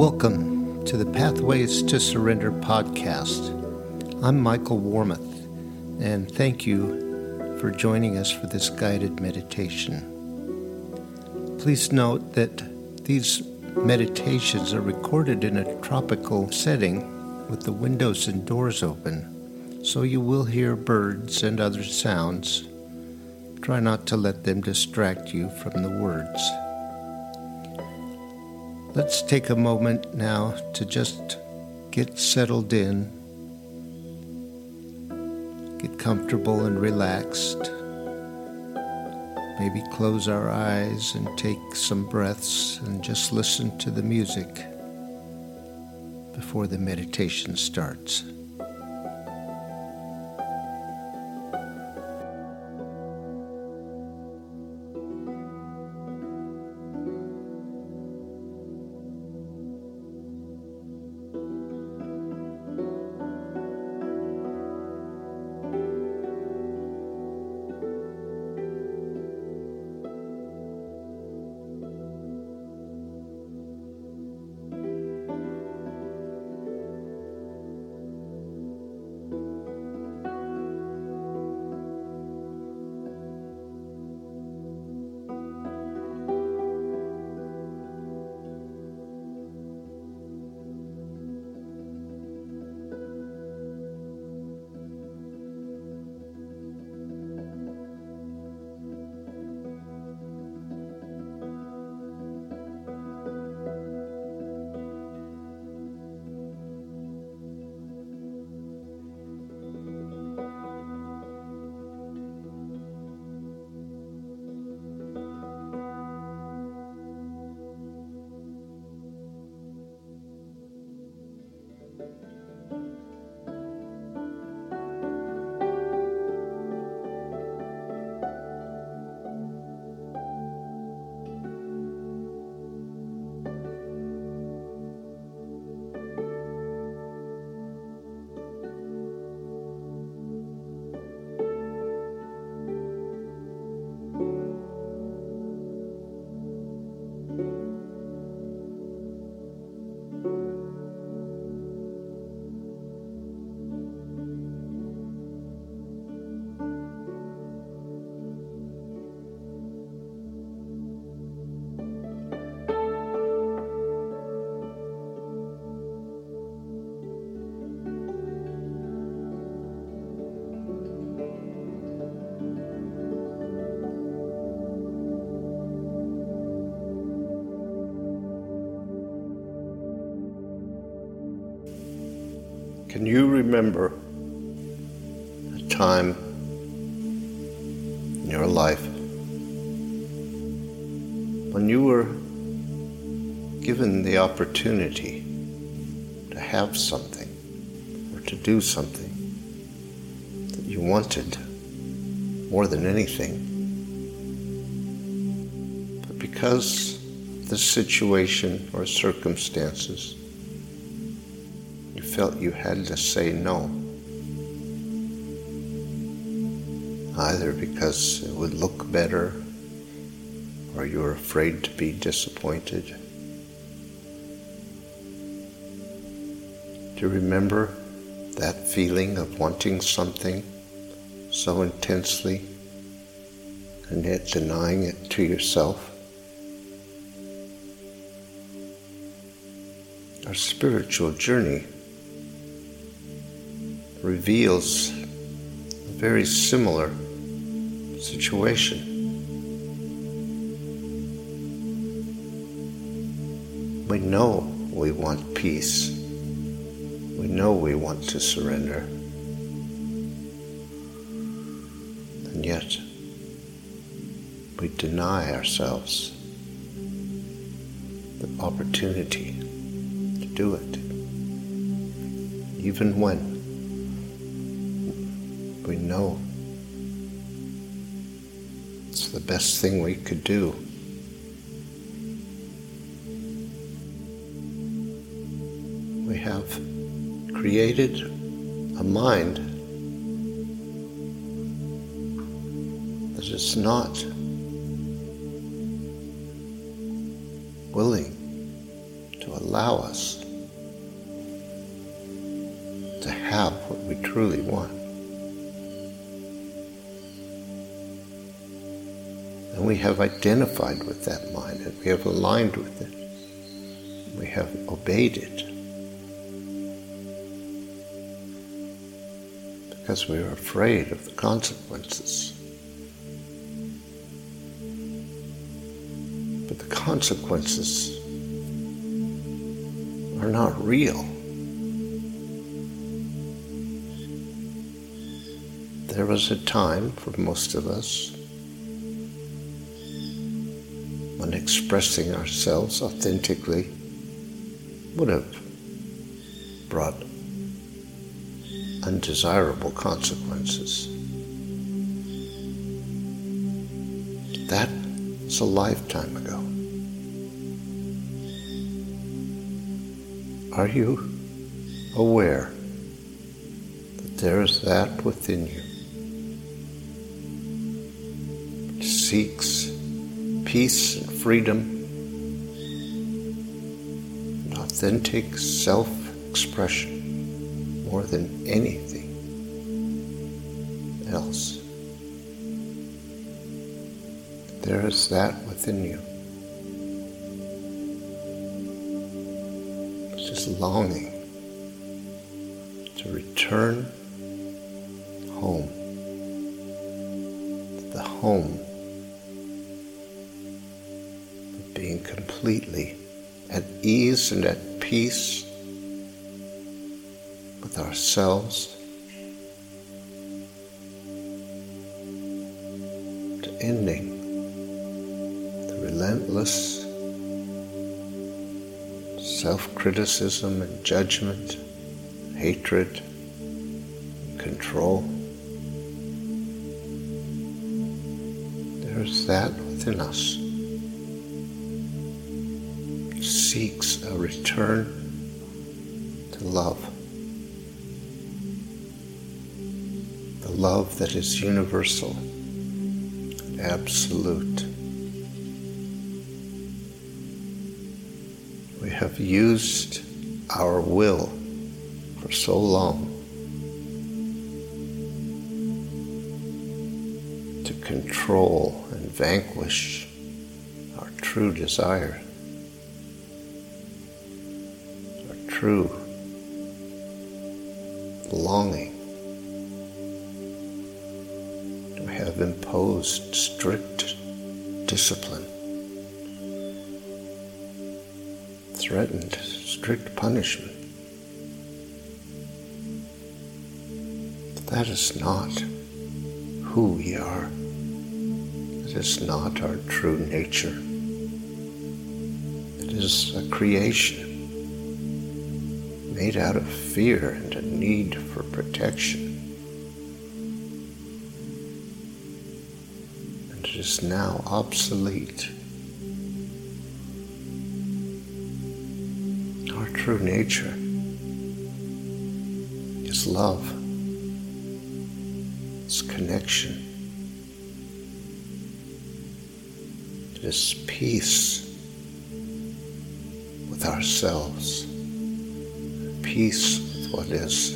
Welcome to the Pathways to Surrender podcast. I'm Michael Warmoth, and thank you for joining us for this guided meditation. Please note that these meditations are recorded in a tropical setting with the windows and doors open, so you will hear birds and other sounds. Try not to let them distract you from the words. Let's take a moment now to just get settled in, get comfortable and relaxed. Maybe close our eyes and take some breaths and just listen to the music before the meditation starts. Can you remember a time in your life when you were given the opportunity to have something or to do something that you wanted more than anything? But because the situation or circumstances felt you had to say no. Either because it would look better or you were afraid to be disappointed. Do you remember that feeling of wanting something so intensely and yet denying it to yourself? Our spiritual journey reveals a very similar situation. We know we want peace. We know we want to surrender. And yet, we deny ourselves the opportunity to do it, even when know it's the best thing we could do. We have created a mind that is not willing to to allow us to have what we truly want. We have identified with that mind and we have aligned with it. We have obeyed it. Because we are afraid of the consequences. But the consequences are not real. There was a time for most of us when expressing ourselves authentically would have brought undesirable consequences. That's a lifetime ago. Are you aware that there is that within you seeks peace and freedom, and authentic self expression more than anything else. There is that within you. Which is longing to return home. to The home completely at ease and at peace with ourselves, to ending the relentless self criticism and judgment, hatred, control. There's that within us seeks a return to love. The love that is universal, absolute. We have used our will for so long to control and vanquish our true desire. True longing to have imposed strict discipline, threatened strict punishment. That is not who we are. It is not our true nature. It is a creation made out of fear and a need for protection. And it is now obsolete. Our true nature is love, it's connection, it is peace with ourselves peace with what is.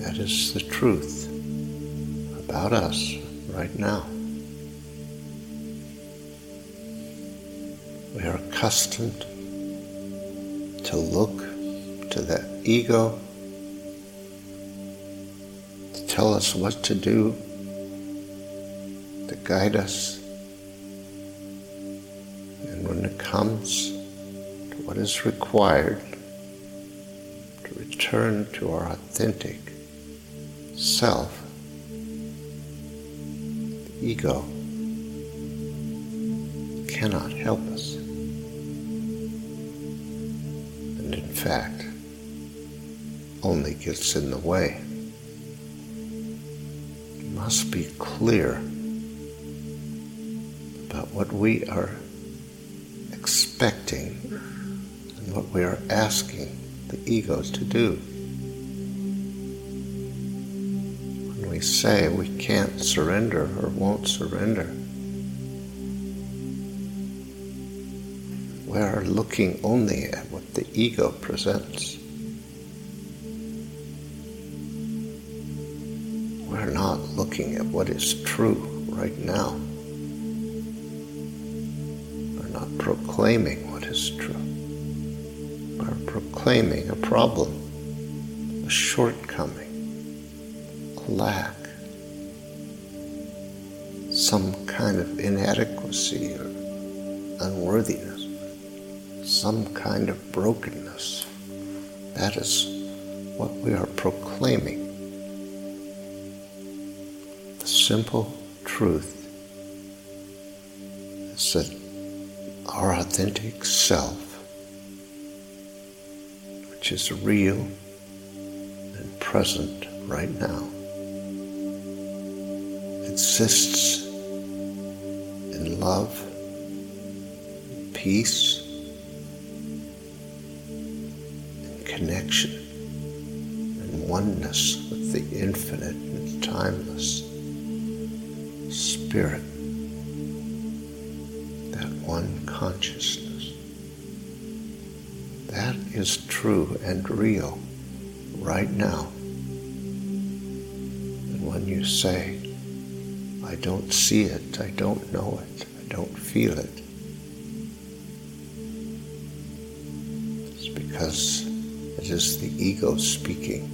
That is the truth about us right now. We are accustomed to look to that ego to tell us what to do, to guide us. And when it comes what is required to return to our authentic self, the ego cannot help us. And in fact, only gets in the way. We must be clear about what we are expecting what we are asking the egos to do. When we say we can't surrender or won't surrender, we're looking only at what the ego presents. We're not looking at what is true right now. We're not proclaiming what is true. Proclaiming a problem, a shortcoming, a lack, some kind of inadequacy or unworthiness, some kind of brokenness. That is what we are proclaiming. The simple truth is that our authentic self, which is real and present right now, exists in love peace and connection and oneness with the infinite and timeless spirit, that one consciousness. Is true and real right now. And when you say, I don't see it, I don't know it, I don't feel it, it's because it is the ego speaking.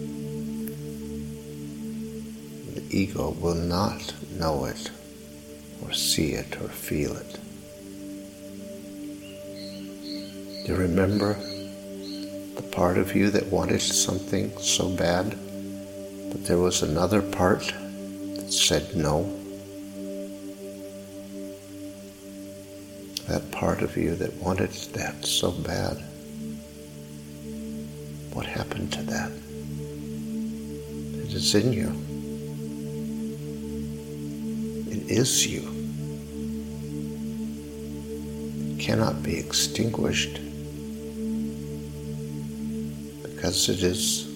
The ego will not know it or see it or feel it. Do you remember the part of you that wanted something so bad, but there was another part that said no? That part of you that wanted that so bad what happened to that? It is in you. It is you. It cannot be extinguished because it is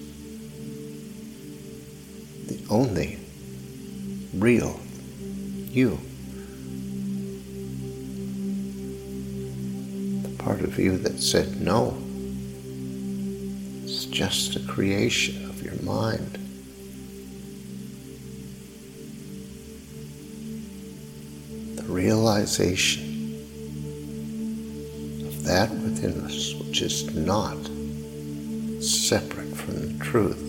the only real you. The part of you that said no is just a creation of your mind. The realization of that within us which is not separate from the truth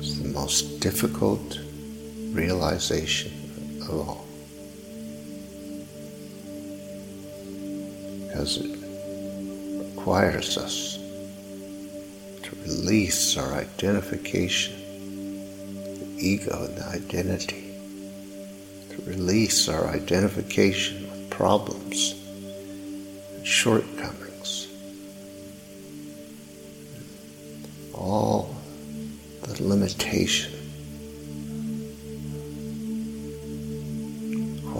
is the most difficult realization of all. Because it requires us to release our identification, the ego and the identity, to release our identification with problems and shortcomings,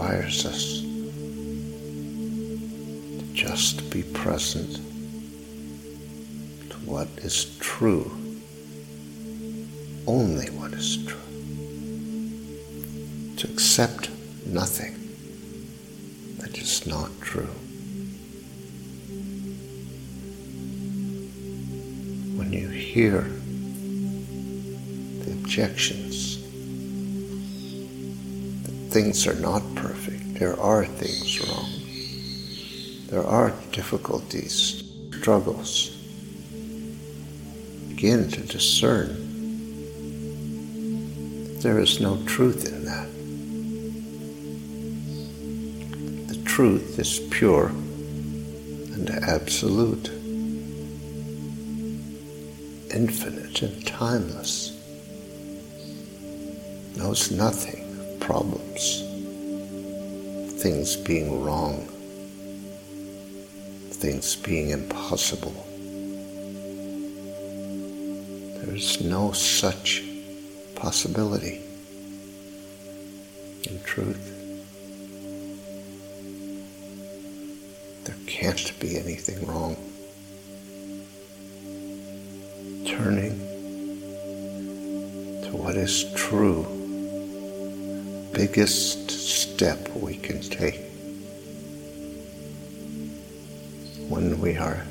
requires us to just be present to what is true, only what is true, to accept nothing that is not true. When you hear the objections that things are not perfect, there are things wrong, there are difficulties, struggles. Begin to discern. There is no truth in that. The truth is pure and absolute, infinite and timeless, knows nothing problems, things being wrong, things being impossible. There's no such possibility in truth. There can't be anything wrong. Turning to what is true, biggest step we can take when we are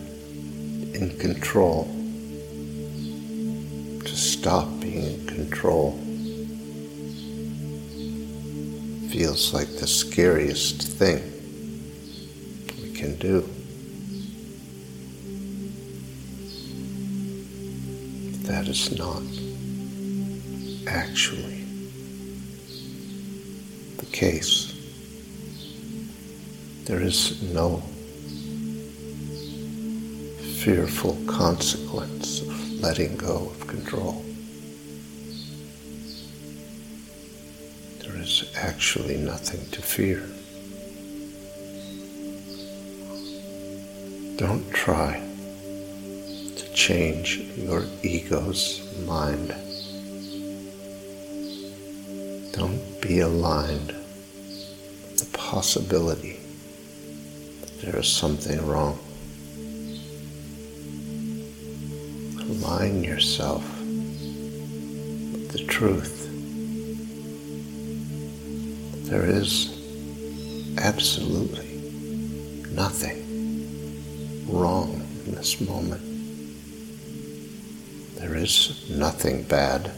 in control, to stop being in control feels like the scariest thing we can do. That is not actually case. There is no fearful consequence of letting go of control. There is actually nothing to fear. Don't try to change your ego's mind. Don't be aligned possibility there is something wrong. align yourself with the truth. There is absolutely nothing wrong in this moment. There is nothing bad.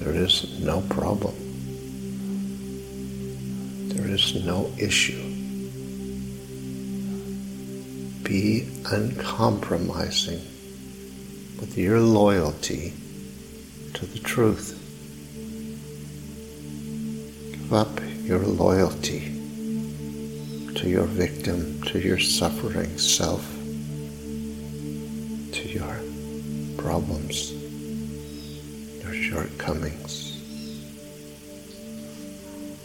There is no problem. Is no issue be uncompromising with your loyalty to the truth. Give up your loyalty to your victim, to your suffering self, to your problems, your shortcomings.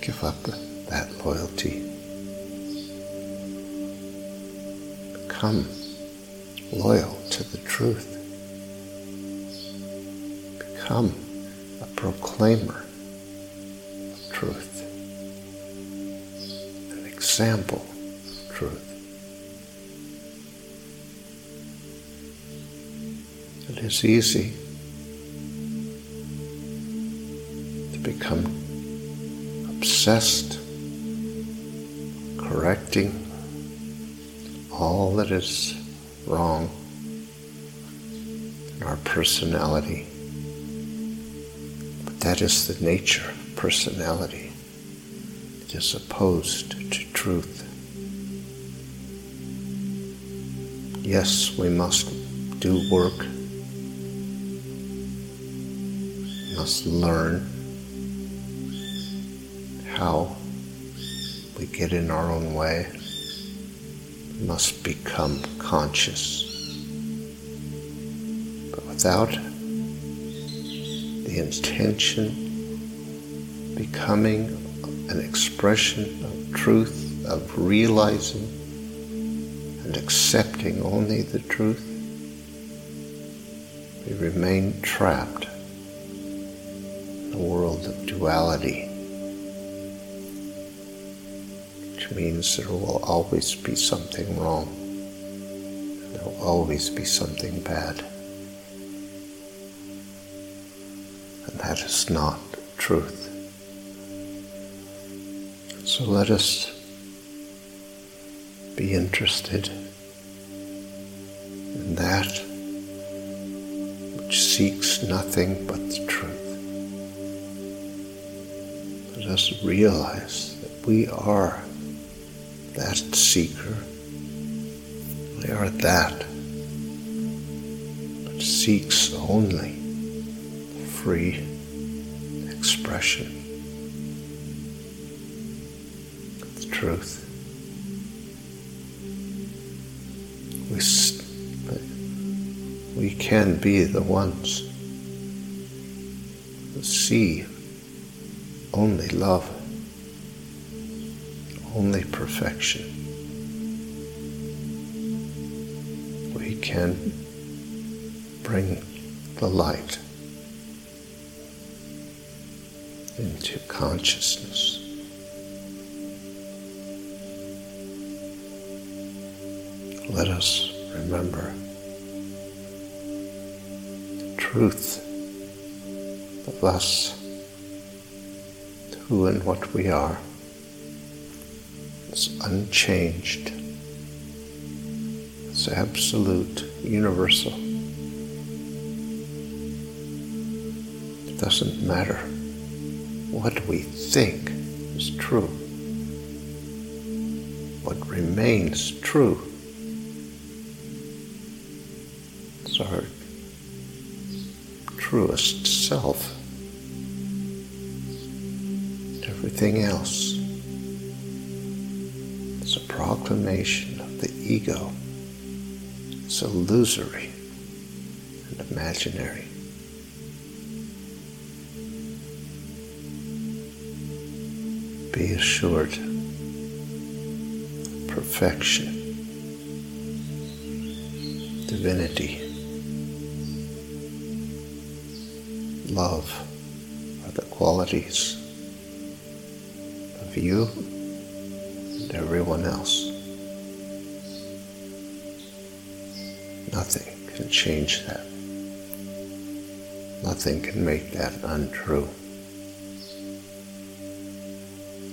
Give up loyalty. become loyal to the truth. Become a proclaimer of truth, an example of truth. It is easy to become obsessed, correcting all that is wrong in our personality. But that is the nature of personality. It is opposed to truth. Yes, we must do work. We must learn how we get in our own way We must become conscious. But without the intention becoming an expression of truth, of realizing and accepting only the truth, we remain trapped in a world of duality. Means there will always be something wrong. There will always be something bad. And that is not truth. So let us be interested in that which seeks nothing but the truth. Let us realize that we are that seeker. They are that that seeks only free expression the truth. We, we can be the ones who see only love only perfection. We can bring the light into consciousness. Let us remember the truth of us, who and what we are unchanged. It's absolute, universal. It doesn't matter what we think is true. What remains true is our truest self. Everything else proclamation of the ego. It's illusory and imaginary. Be assured perfection, divinity, love are the qualities of you everyone else. Nothing can change that. Nothing can make that untrue.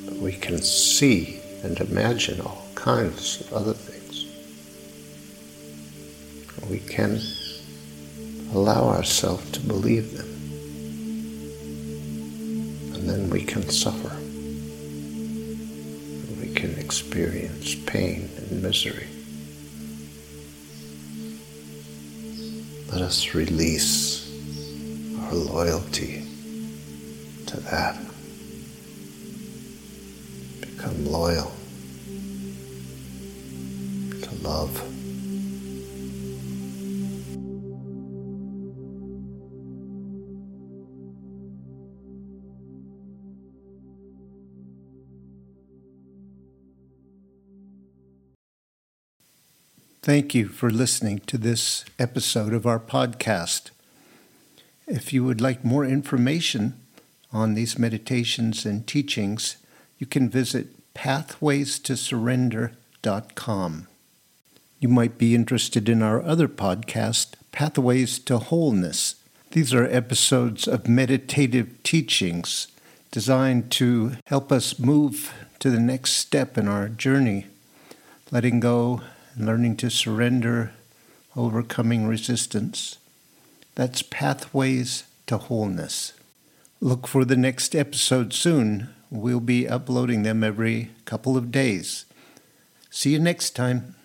But we can see and imagine all kinds of other things. We can allow ourselves to believe them. And then we can suffer. Experience pain and misery. Let us release our loyalty to that. Become loyal to love. Thank you for listening to this episode of our podcast. If you would like more information on these meditations and teachings, you can visit pathwaystosurrender.com. You might be interested in our other podcast, Pathways to Wholeness. These are episodes of meditative teachings designed to help us move to the next step in our journey, letting go learning to surrender, overcoming resistance. That's Pathways to Wholeness. Look for the next episode soon. We'll be uploading them every couple of days. See you next time.